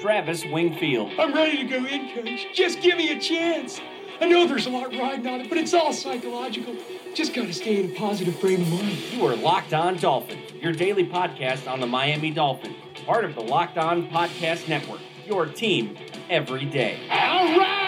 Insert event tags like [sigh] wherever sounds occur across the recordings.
Travis Wingfield. I'm ready to go in, coach. Just give me a chance. I know there's a lot riding on it, but it's all psychological. Just gotta stay in a positive frame of mind. You are Locked On Dolphin, your daily podcast on the Miami Dolphin, part of the Locked On Podcast Network, your team every day. All right,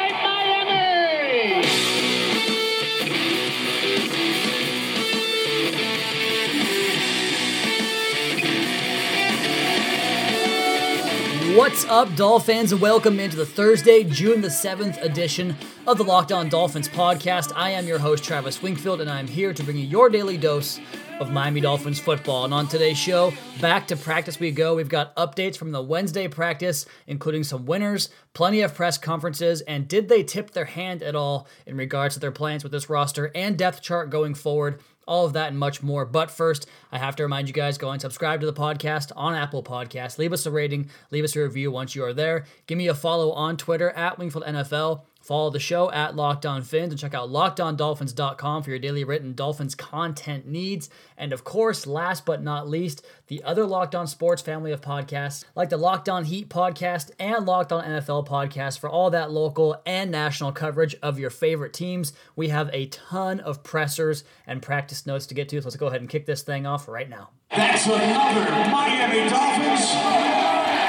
What's up, Dolphins? Welcome into the Thursday, June the 7th edition of the Locked On Dolphins podcast. I am your host, Travis Wingfield, and I'm here to bring you your daily dose of Miami Dolphins football. And on today's show, back to practice we go. We've got updates from the Wednesday practice, including some winners, plenty of press conferences, and did they tip their hand at all in regards to their plans with this roster and depth chart going forward? All of that and much more. But first, I have to remind you guys go and subscribe to the podcast on Apple Podcasts. Leave us a rating, leave us a review once you are there. Give me a follow on Twitter at Wingfield NFL. Follow the show at Locked On Fins and check out lockedondolphins.com for your daily written Dolphins content needs. And of course, last but not least, the other Locked On Sports family of podcasts, like the Locked On Heat podcast and Locked On NFL podcast for all that local and national coverage of your favorite teams. We have a ton of pressers and practice notes to get to, so let's go ahead and kick this thing off right now. That's another Miami Dolphins.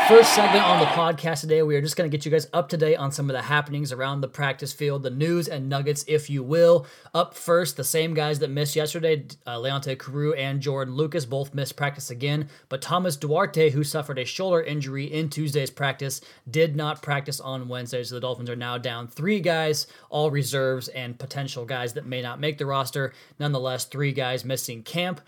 First segment on the podcast today, we are just going to get you guys up to date on some of the happenings around the practice field, the news and nuggets, if you will. Up first, the same guys that missed yesterday, uh, Leonte Carroo and Jordan Lucas, both missed practice again. But Thomas Duarte, who suffered a shoulder injury in Tuesday's practice, did not practice on Wednesday. So the Dolphins are now down three guys, all reserves and potential guys that may not make the roster. Nonetheless, three guys missing camp.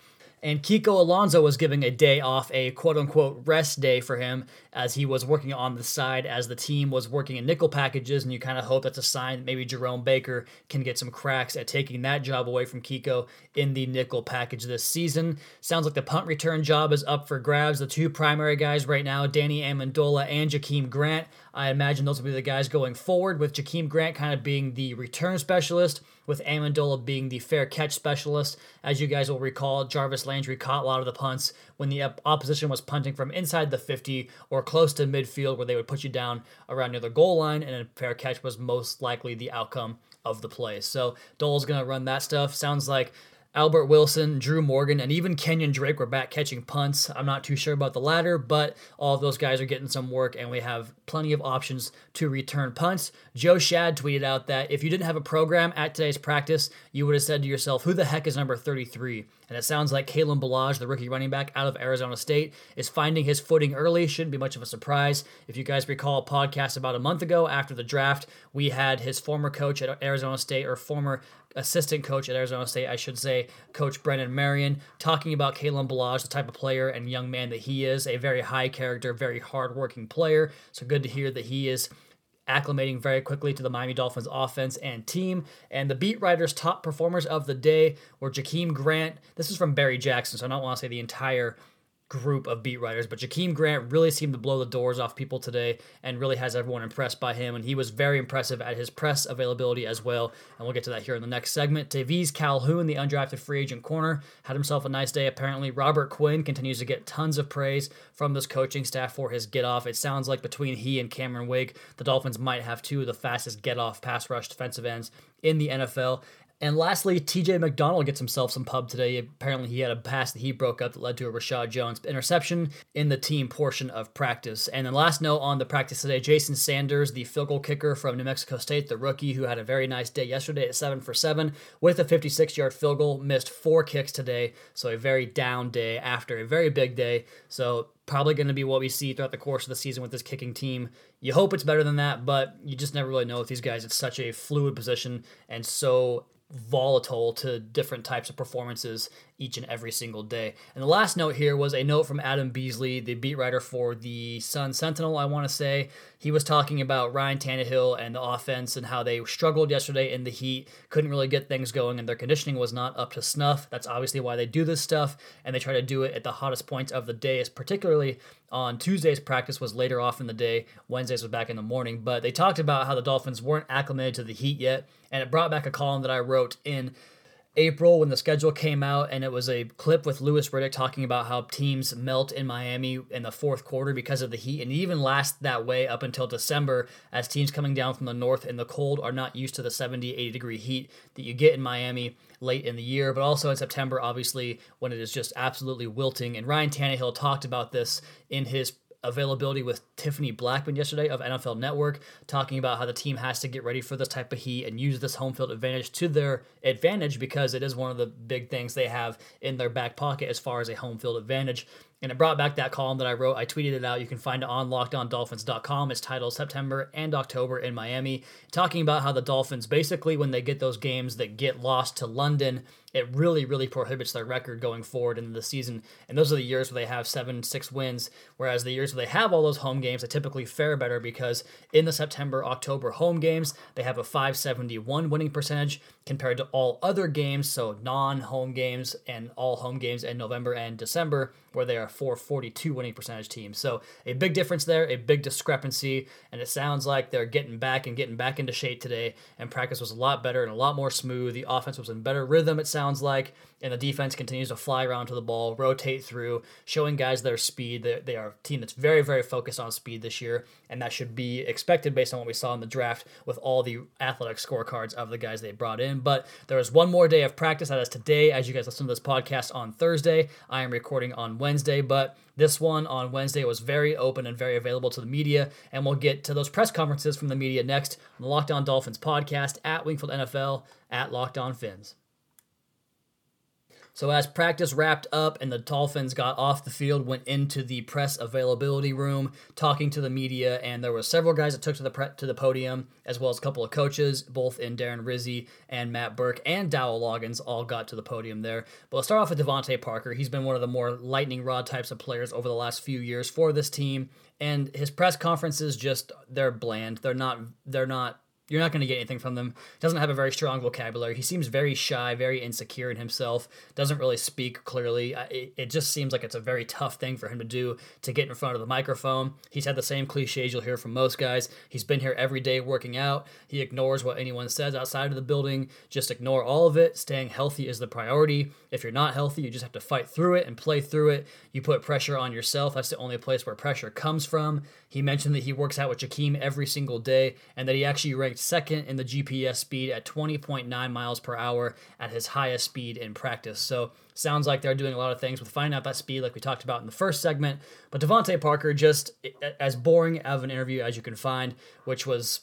And Kiko Alonso was giving a day off, a quote unquote rest day for him, as he was working on the side as the team was working in nickel packages. And you kind of hope that's a sign that maybe Jerome Baker can get some cracks at taking that job away from Kiko in the nickel package this season. Sounds like the punt return job is up for grabs. The two primary guys right now, Danny Amendola and Jakeem Grant. I imagine those will be the guys going forward, with Jakeem Grant kind of being the return specialist, with Amendola being the fair catch specialist. As you guys will recall, Jarvis Landry caught a lot of the punts when the opposition was punting from inside the 50 or close to midfield, where they would put you down around near the goal line, and a fair catch was most likely the outcome of the play. So Dole's going to run that stuff. Sounds like Albert Wilson, Drew Morgan, and even Kenyon Drake were back catching punts. I'm not too sure about the latter, but all of those guys are getting some work, and we have plenty of options to return punts. Joe Schad tweeted out that if you didn't have a program at today's practice, you would have said to yourself, Who the heck is number 33? And it sounds like Kalen Ballage, the rookie running back out of Arizona State, is finding his footing early. Shouldn't be much of a surprise. If you guys recall a podcast about a month ago after the draft, we had his former coach at Arizona State, or former assistant coach at Arizona State, I should say, Coach Brennan Marion, talking about Kalen Ballage, the type of player and young man that he is, a very high character, very hardworking player. So good to hear that he is acclimating very quickly to the Miami Dolphins offense and team. And the beat writers' top performers of the day were Jakeem Grant. This is from Barry Jackson, so I don't want to say the entire group of beat writers, but Jakeem Grant really seemed to blow the doors off people today and really has everyone impressed by him. And he was very impressive at his press availability as well. And we'll get to that here in the next segment. Taveze Calhoun, the undrafted free agent corner, had himself a nice day apparently. Robert Quinn continues to get tons of praise from this coaching staff for his get off. It sounds like between he and Cameron Wake, the Dolphins might have two of the fastest get off pass rush defensive ends in the NFL. And lastly, TJ McDonald gets himself some pub today. Apparently, he had a pass that he broke up that led to a Reshad Jones interception in the team portion of practice. And then last note on the practice today, Jason Sanders, the field goal kicker from New Mexico State, the rookie who had a very nice day yesterday at 7 for 7 with a 56 yard field goal, missed four kicks today. So a very down day after a very big day. So probably going to be what we see throughout the course of the season with this kicking team. You hope it's better than that, but you just never really know with these guys. It's such a fluid position and so volatile to different types of performances each and every single day. And the last note here was a note from Adam Beasley, the beat writer for the Sun Sentinel, I want to say. He was talking about Ryan Tannehill and the offense and how they struggled yesterday in the heat, couldn't really get things going, and their conditioning was not up to snuff. That's obviously why they do this stuff, and they try to do it at the hottest points of the day, particularly on Tuesday's practice was later off in the day, Wednesday's was back in the morning. But they talked about how the Dolphins weren't acclimated to the heat yet, and it brought back a column that I wrote in April when the schedule came out, and it was a clip with Louis Riddick talking about how teams melt in Miami in the fourth quarter because of the heat, and even last that way up until December as teams coming down from the north in the cold are not used to the 70, 80 degree heat that you get in Miami late in the year, but also in September, obviously, when it is just absolutely wilting. And Ryan Tannehill talked about this in his availability with Tiffany Blackmon yesterday of NFL Network, talking about how the team has to get ready for this type of heat and use this home field advantage to their advantage because it is one of the big things they have in their back pocket as far as a home field advantage. And it brought back that column that I wrote. I tweeted it out. You can find it on lockedondolphins.com. It's titled September and October in Miami, talking about how the Dolphins basically, when they get those games that get lost to London, it really, really prohibits their record going forward into the season. And those are the years where they have seven, six wins. Whereas the years where they have all those home games, they typically fare better because in the September, October home games, they have a 571 winning percentage compared to all other games, so non home games and all home games in November and December, where they are 442 winning percentage team. So a big difference there, a big discrepancy. And it sounds like they're getting back and getting back into shape today. And practice was a lot better and a lot more smooth. The offense was in better rhythm, it sounds like, and the defense continues to fly around to the ball, rotate through, showing guys their speed. They, they are a team that's very, very focused on speed this year, and that should be expected based on what we saw in the draft with all the athletic scorecards of the guys they brought in. But there is one more day of practice. That is today, as you guys listen to this podcast on Thursday. I am recording on Wednesday, but this one on Wednesday was very open and very available to the media, and we'll get to those press conferences from the media next on the Locked On Dolphins podcast at Wingfield NFL at Locked On Fins. So as practice wrapped up and the Dolphins got off the field, went into the press availability room, talking to the media, and there were several guys that took to the pre- to the podium, as well as a couple of coaches, both in Darren Rizzi and Matt Burke and Dowell Loggins, all got to the podium there. But let's start off with DeVante Parker. He's been one of the more lightning rod types of players over the last few years for this team, and his press conferences just they're bland. They're not they're not you're not going to get anything from them. Doesn't have a very strong vocabulary. He seems very shy, very insecure in himself. Doesn't really speak clearly. It, it, just seems like it's a very tough thing for him to do to get in front of the microphone. He's had the same cliches you'll hear from most guys. He's been here every day working out. He ignores what anyone says outside of the building. Just ignore all of it. Staying healthy is the priority. If you're not healthy, you just have to fight through it and play through it. You put pressure on yourself. That's the only place where pressure comes from. He mentioned that he works out with Jakeem every single day and that he actually ranked second in the GPS speed at 20.9 miles per hour at his highest speed in practice. So sounds like they're doing a lot of things with finding out that speed, like we talked about in the first segment. But DeVante Parker, just as boring of an interview as you can find, which was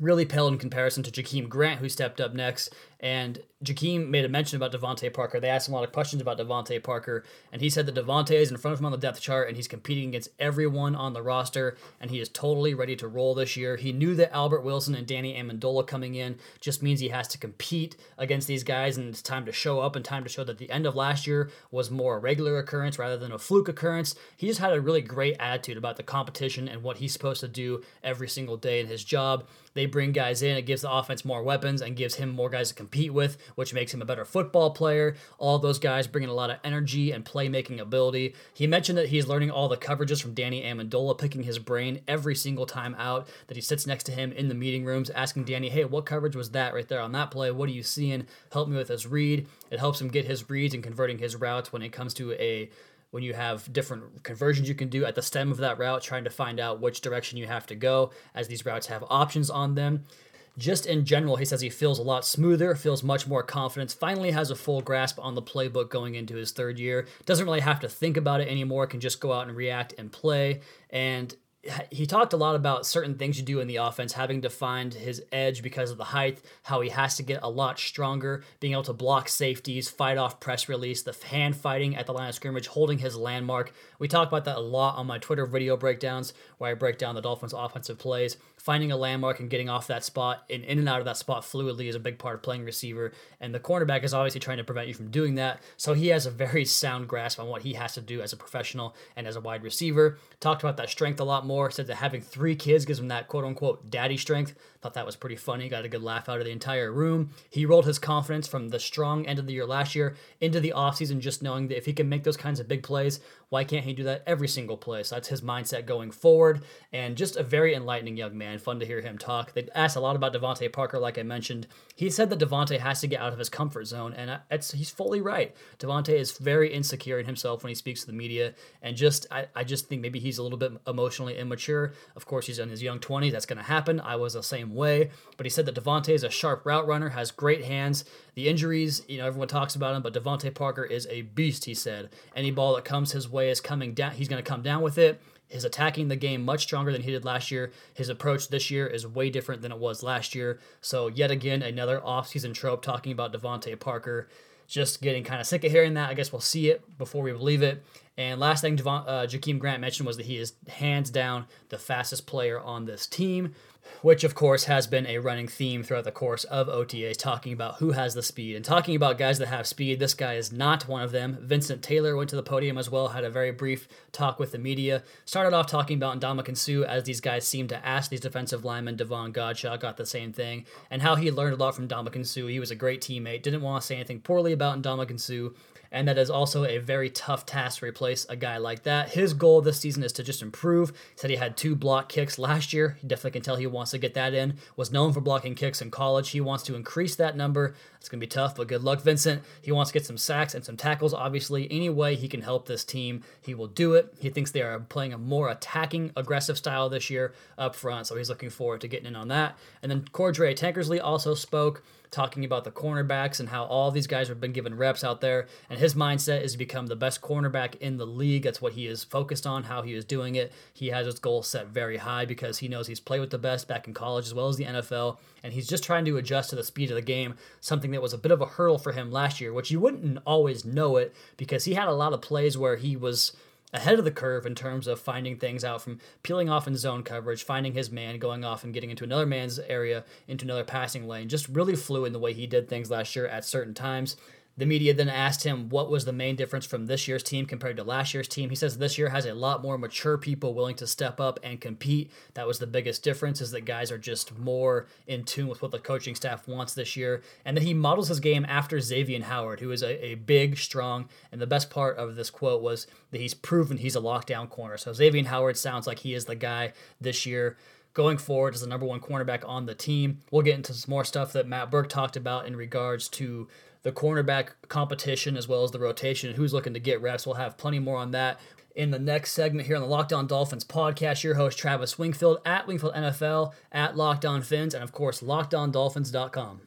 really pale in comparison to Jakeem Grant, who stepped up next and Jakeem made a mention about DeVante Parker. They asked him a lot of questions about DeVante Parker, and he said that DeVante is in front of him on the depth chart, and he's competing against everyone on the roster, and he is totally ready to roll this year. He knew that Albert Wilson and Danny Amendola coming in just means he has to compete against these guys, and it's time to show up and time to show that the end of last year was more a regular occurrence rather than a fluke occurrence. He just had a really great attitude about the competition and what he's supposed to do every single day in his job. They bring guys in, it gives the offense more weapons and gives him more guys to compete with, which makes him a better football player. All those guys bringing a lot of energy and playmaking ability. He mentioned that he's learning all the coverages from Danny Amendola, picking his brain every single time out, that he sits next to him in the meeting rooms, asking Danny, hey, what coverage was that right there on that play? What are you seeing? Help me with his read. It helps him get his reads and converting his routes when it comes to a when you have different conversions you can do at the stem of that route, trying to find out which direction you have to go, as these routes have options on them just in general, he says he feels a lot smoother, feels much more confidence, finally has a full grasp on the playbook going into his third year. Doesn't really have to think about it anymore, can just go out and react and play. And he talked a lot about certain things you do in the offense, having to find his edge because of the height, how he has to get a lot stronger, being able to block safeties, fight off press release, the hand fighting at the line of scrimmage, holding his landmark. We talk about that a lot on my Twitter video breakdowns, where I break down the Dolphins' offensive plays. Finding a landmark and getting off that spot and in and out of that spot fluidly is a big part of playing receiver. And the cornerback is obviously trying to prevent you from doing that. So he has a very sound grasp on what he has to do as a professional and as a wide receiver. Talked about that strength a lot more. Said that having three kids gives him that quote unquote daddy strength. Thought that was pretty funny. Got a good laugh out of the entire room. He rolled his confidence from the strong end of the year last year into the offseason, just knowing that if he can make those kinds of big plays, why can't he do that every single play? So that's his mindset going forward. And just a very enlightening young man. Fun to hear him talk. They asked a lot about DeVante Parker, like I mentioned. He said that DeVante has to get out of his comfort zone, and he's fully right. DeVante is very insecure in himself when he speaks to the media, and just I, I just think maybe he's a little bit emotionally immature. Of course, he's in his young 20s. That's going to happen. I was the same way. But he said that DeVante is a sharp route runner, has great hands. The injuries, you know, everyone talks about him, but DeVante Parker is a beast, he said. Any ball that comes his way is coming down. He's going to come down with it. His attacking the game much stronger than he did last year. His approach this year is way different than it was last year. So, yet again, another offseason trope talking about DeVante Parker. Just getting kind of sick of hearing that. I guess we'll see it before we believe it. And last thing Devon, uh, Jakeem Grant mentioned was that he is hands down the fastest player on this team which of course has been a running theme throughout the course of OTAs, talking about who has the speed and talking about guys that have speed. This guy is not one of them. Vincent Taylor went to the podium as well, had a very brief talk with the media. Started off talking about Ndamukong Suh as these guys seemed to ask these defensive linemen. Davon Godchaux got the same thing, and how he learned a lot from Ndamukong Suh. He was a great teammate. Didn't want to say anything poorly about Ndamukong Suh and that is also a very tough task to replace a guy like that. His goal this season is to just improve. He said he had two block kicks last year. He definitely can tell he wants to get that in. Was known for blocking kicks in college. He wants to increase that number. It's going to be tough, but good luck, Vincent. He wants to get some sacks and some tackles, obviously. Any way he can help this team, he will do it. He thinks they are playing a more attacking, aggressive style this year up front, so he's looking forward to getting in on that. And then Cordray Tankersley also spoke talking about the cornerbacks and how all these guys have been given reps out there. And his mindset is to become the best cornerback in the league. That's what he is focused on, how he is doing it. He has his goal set very high because he knows he's played with the best back in college as well as the NFL. And he's just trying to adjust to the speed of the game, something that was a bit of a hurdle for him last year, which you wouldn't always know it because he had a lot of plays where he was ahead of the curve in terms of finding things out from peeling off in zone coverage, finding his man, going off and getting into another man's area, into another passing lane. Just really flew in the way he did things last year at certain times. The media then asked him what was the main difference from this year's team compared to last year's team. He says this year has a lot more mature people willing to step up and compete. That was the biggest difference is that guys are just more in tune with what the coaching staff wants this year. And then he models his game after Xavier Howard, who is a, a big, strong, and the best part of this quote was that he's proven he's a lockdown corner. So Xavier Howard sounds like he is the guy this year going forward as the number one cornerback on the team. We'll get into some more stuff that Matt Burke talked about in regards to the cornerback competition as well as the rotation who's looking to get reps. We'll have plenty more on that in the next segment here on the Locked On Dolphins podcast. Your host, Travis Wingfield, at Wingfield NFL, at Locked On Fins, and of course, LockedOnDolphins.com.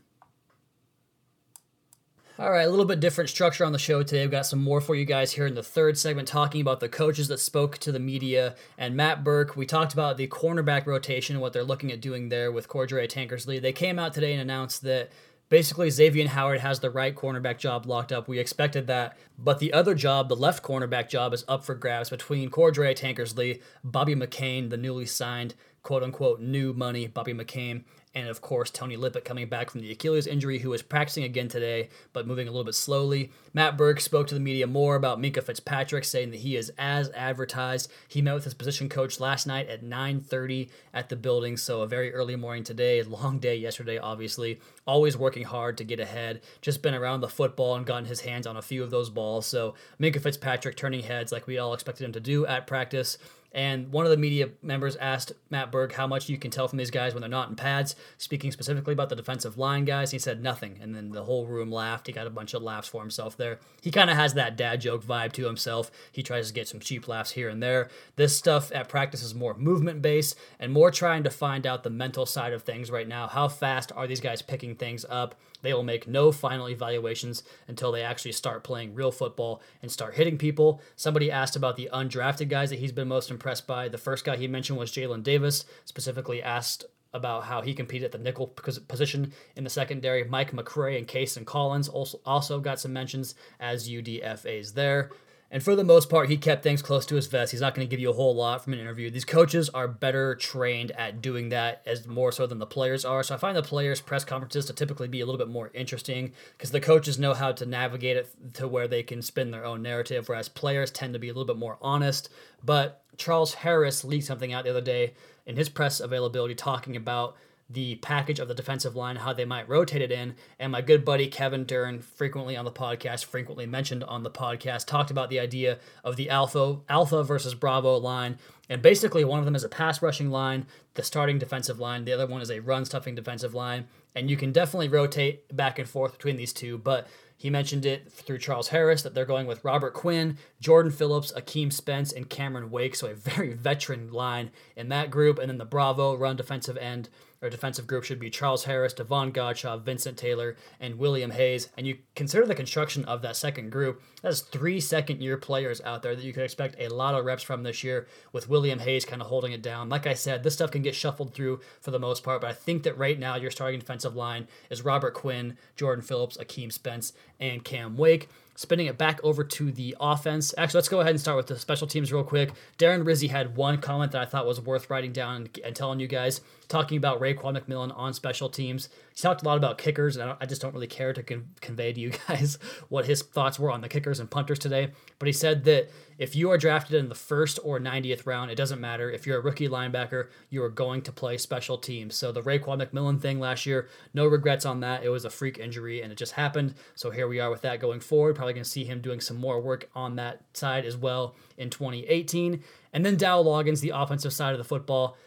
All right, a little bit different structure on the show today. We've got some more for you guys here in the third segment, talking about the coaches that spoke to the media and Matt Burke. We talked about the cornerback rotation and what they're looking at doing there with Cordray Tankersley. They came out today and announced that basically Xavier Howard has the right cornerback job locked up. We expected that, but the other job, the left cornerback job, is up for grabs between Cordray Tankersley, Bobby McCain, the newly signed quote unquote new money Bobby McCain, and of course Tony Lippett coming back from the Achilles injury, who was practicing again today, but moving a little bit slowly. Matt Burke spoke to the media more about Minkah Fitzpatrick, saying that he is as advertised. He met with his position coach last night at 9:30 at the building, so a very early morning today, long day yesterday, obviously. Always working hard to get ahead. Just been around the football and gotten his hands on a few of those balls. So Minkah Fitzpatrick turning heads like we all expected him to do at practice. And one of the media members asked Matt Burke how much you can tell from these guys when they're not in pads, speaking specifically about the defensive line guys. He said nothing. And then the whole room laughed. He got a bunch of laughs for himself there. He kind of has that dad joke vibe to himself. He tries to get some cheap laughs here and there. This stuff at practice is more movement based and more trying to find out the mental side of things right now. How fast are these guys picking things up? They will make no final evaluations until they actually start playing real football and start hitting people. Somebody asked about the undrafted guys that he's been most impressed by. The first guy he mentioned was Jalen Davis, specifically asked about how he competed at the nickel position in the secondary. Mike McCray and Cayson Collins also, also got some mentions as UDFAs there. And for the most part, he kept things close to his vest. He's not going to give you a whole lot from an interview. These coaches are better trained at doing that as more so than the players are. So I find the players' press conferences to typically be a little bit more interesting because the coaches know how to navigate it to where they can spin their own narrative, whereas players tend to be a little bit more honest. But Charles Harris leaked something out the other day in his press availability talking about the package of the defensive line, how they might rotate it in. And my good buddy Kevin Dern, frequently on the podcast, frequently mentioned on the podcast, talked about the idea of the alpha alpha versus bravo line. And basically, one of them is a pass rushing line, the starting defensive line. The other one is a run stuffing defensive line. And you can definitely rotate back and forth between these two, but he mentioned it through Charles Harris that they're going with Robert Quinn, Jordan Phillips, Akeem Spence, and Cameron Wake. So a very veteran line in that group. And then the Bravo run defensive end or defensive group should be Charles Harris, Davon Godchaux, Vincent Taylor, and William Hayes. And you consider the construction of that second group, that's three second year players out there that you could expect a lot of reps from this year, with William Hayes kind of holding it down. Like I said, this stuff can get shuffled through for the most part, but I think that right now your starting defensive line is Robert Quinn, Jordan Phillips, Akeem Spence, and Cam Wake spinning it back over to the offense. Actually, let's go ahead and start with the special teams real quick. Darren Rizzi had one comment that I thought was worth writing down and, and telling you guys, talking about Raekwon McMillan on special teams. He talked a lot about kickers, and I, I just don't really care to con- convey to you [laughs] guys what his thoughts were on the kickers and punters today. But he said that if you are drafted in the first or 90th round, it doesn't matter. If you're a rookie linebacker, you are going to play special teams. So the Raekwon McMillan thing last year, no regrets on that. It was a freak injury and it just happened. So here we are with that going forward. Probably going to see him doing some more work on that side as well in 2018. And then Dow Loggins, the offensive side of the football.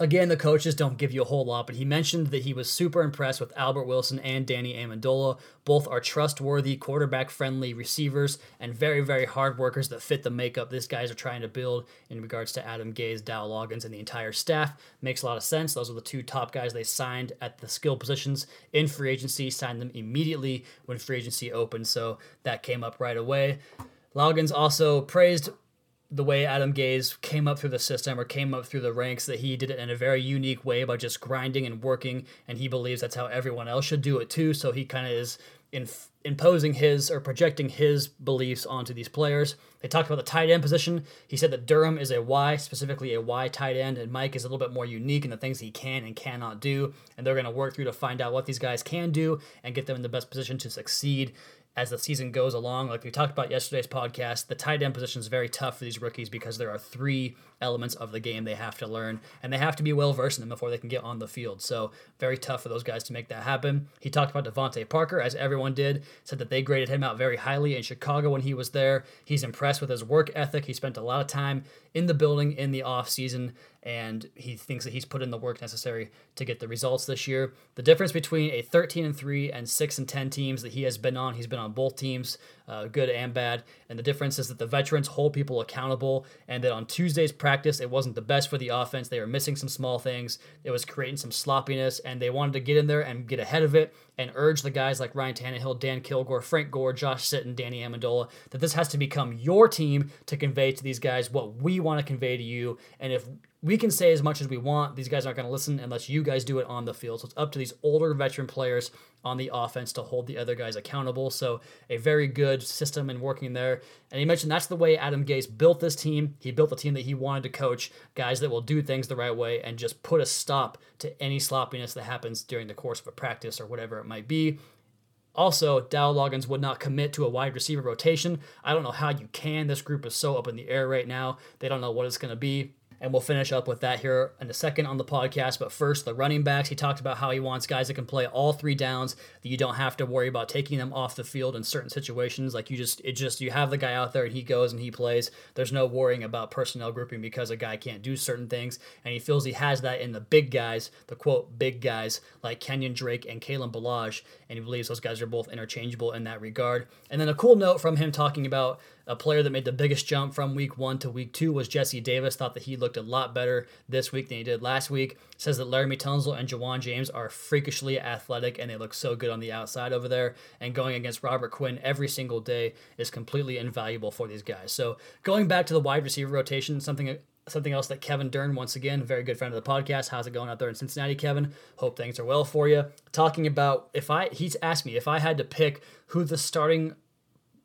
Again, the coaches don't give you a whole lot, but he mentioned that he was super impressed with Albert Wilson and Danny Amendola. Both are trustworthy, quarterback friendly receivers and very, very hard workers that fit the makeup this guys are trying to build in regards to Adam Gase, Dow Loggins, and the entire staff. Makes a lot of sense. Those are the two top guys they signed at the skill positions in free agency, signed them immediately when free agency opened, so that came up right away. Loggins also praised the way Adam Gase came up through the system or came up through the ranks that he did it in a very unique way by just grinding and working and he believes that's how everyone else should do it too. So he kind of is in, imposing his or projecting his beliefs onto these players. They talked about the tight end position. He said that durham is a y specifically a y tight end and mike is a little bit more unique in the things he can and cannot do. And they're going to work through to find out what these guys can do and get them in the best position to succeed as the season goes along. Like we talked about yesterday's podcast, the tight end position is very tough for these rookies because there are three elements of the game they have to learn, and they have to be well versed in them before they can get on the field. So very tough for those guys to make that happen. He talked about DeVante Parker, as everyone did, said that they graded him out very highly in Chicago when he was there. He's impressed with his work ethic. He spent a lot of time in the building in the off season and he thinks that he's put in the work necessary to get the results this year. The difference between a 13 and 3 and 6 and 10 teams that he has been on, he's been on both teams, uh, good and bad, and the difference is that the veterans hold people accountable and that on Tuesday's practice it wasn't the best for the offense. They were missing some small things. It was creating some sloppiness and they wanted to get in there and get ahead of it and urge the guys like Ryan Tannehill, Dan Kilgore, Frank Gore, Josh Sitton, Danny Amendola that this has to become your team to convey to these guys what we want to convey to you. And if we can say as much as we want. These guys aren't going to listen unless you guys do it on the field. So it's up to these older veteran players on the offense to hold the other guys accountable. So a very good system and working there. And he mentioned that's the way Adam Gase built this team. He built the team that he wanted to coach, guys that will do things the right way and just put a stop to any sloppiness that happens during the course of a practice or whatever it might be. Also, Dow Loggins would not commit to a wide receiver rotation. I don't know how you can. This group is so up in the air right now. They don't know what it's going to be and we'll finish up with that here in a second on the podcast. But first, the running backs. He talked about how he wants guys that can play all three downs, that you don't have to worry about taking them off the field in certain situations. Like you just, it just, you have the guy out there and he goes and he plays. There's no worrying about personnel grouping because a guy can't do certain things. And he feels he has that in the big guys, the quote, big guys like Kenyon Drake and Kalen Ballage. And he believes those guys are both interchangeable in that regard. And then a cool note from him talking about a player that made the biggest jump from week one to week two was Jesse Davis. Thought that he looked a lot better this week than he did last week. Says that Laremy Tunsil and Ja'Wuan James are freakishly athletic and they look so good on the outside over there. And going against Robert Quinn every single day is completely invaluable for these guys. So going back to the wide receiver rotation, something something else that Kevin Dern, once again, very good friend of the podcast. How's it going out there in Cincinnati, Kevin? Hope things are well for you. Talking about if I, he's asked me if I had to pick who the starting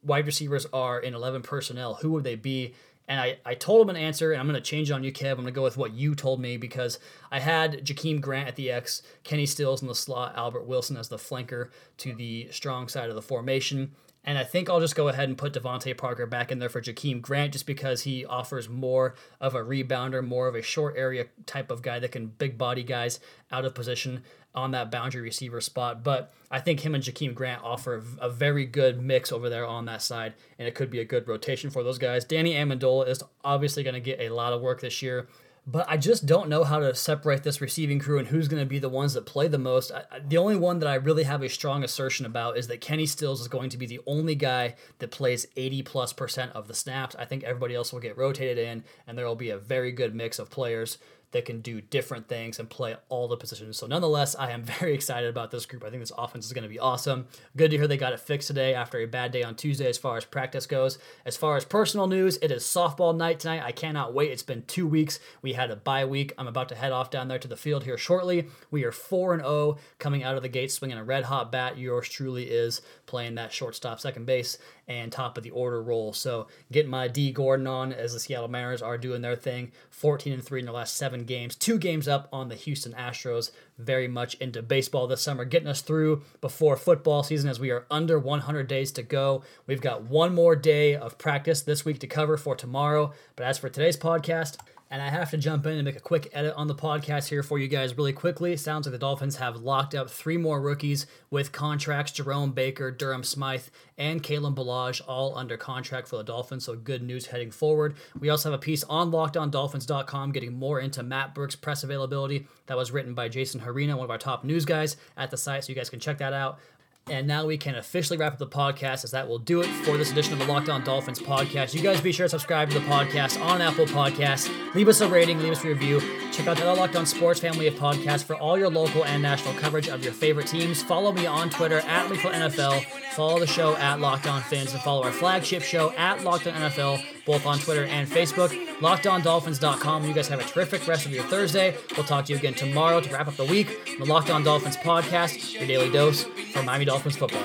wide receivers are in 11 personnel, who would they be? And I, I told him an answer, and I'm going to change it on you, Kev. I'm going to go with what you told me because I had Jakeem Grant at the X, Kenny Stills in the slot, Albert Wilson as the flanker to the strong side of the formation. And I think I'll just go ahead and put DeVante Parker back in there for Jakeem Grant just because he offers more of a rebounder, more of a short area type of guy that can big body guys out of position on that boundary receiver spot. But I think him and Jakeem Grant offer a very good mix over there on that side, and it could be a good rotation for those guys. Danny Amendola is obviously going to get a lot of work this year but I just don't know how to separate this receiving crew and who's going to be the ones that play the most. I, the only one that I really have a strong assertion about is that Kenny Stills is going to be the only guy that plays 80 plus percent of the snaps. I think everybody else will get rotated in, and there will be a very good mix of players that can do different things and play all the positions. So, nonetheless, I am [laughs] very excited about this group. I think this offense is going to be awesome. Good to hear they got it fixed today after a bad day on Tuesday as far as practice goes. As far as personal news, it is softball night tonight. I cannot wait. It's been two weeks. We had a bye week. I'm about to head off down there to the field here shortly. We are 4 and 0 coming out of the gate swinging a red hot bat. Yours truly is playing that shortstop, second base, and top of the order role. So getting my Dee Gordon on as the Seattle Mariners are doing their thing. 14 and 3 in the last seven games, two games up on the Houston Astros. Very much into baseball this summer, getting us through before football season as we are under 100 days to go. We've got one more day of practice this week to cover for tomorrow. But as for today's podcast, and I have to jump in and make a quick edit on the podcast here for you guys really quickly. It sounds like the Dolphins have locked up three more rookies with contracts Jerome Baker, Durham Smythe, and Kalen Ballage all under contract for the Dolphins. So good news heading forward. We also have a piece on lockedondolphins.com getting more into Matt Burke's press availability. That was written by Jason Harina, one of our top news guys at the site. So you guys can check that out. And now we can officially wrap up the podcast, as that will do it for this edition of the Locked On Dolphins podcast. You guys be sure to subscribe to the podcast on Apple Podcasts. Leave us a rating, leave us a review. Check out the other Locked On Sports family of podcasts for all your local and national coverage of your favorite teams. Follow me on Twitter at NFL. Follow the show at Locked On Fins and follow our flagship show at Locked On NFL, both on Twitter and Facebook. LockedOnDolphins.com. You guys have a terrific rest of your Thursday. We'll talk to you again tomorrow to wrap up the week. The Locked On Dolphins podcast, your daily dose for Miami Dolphins football.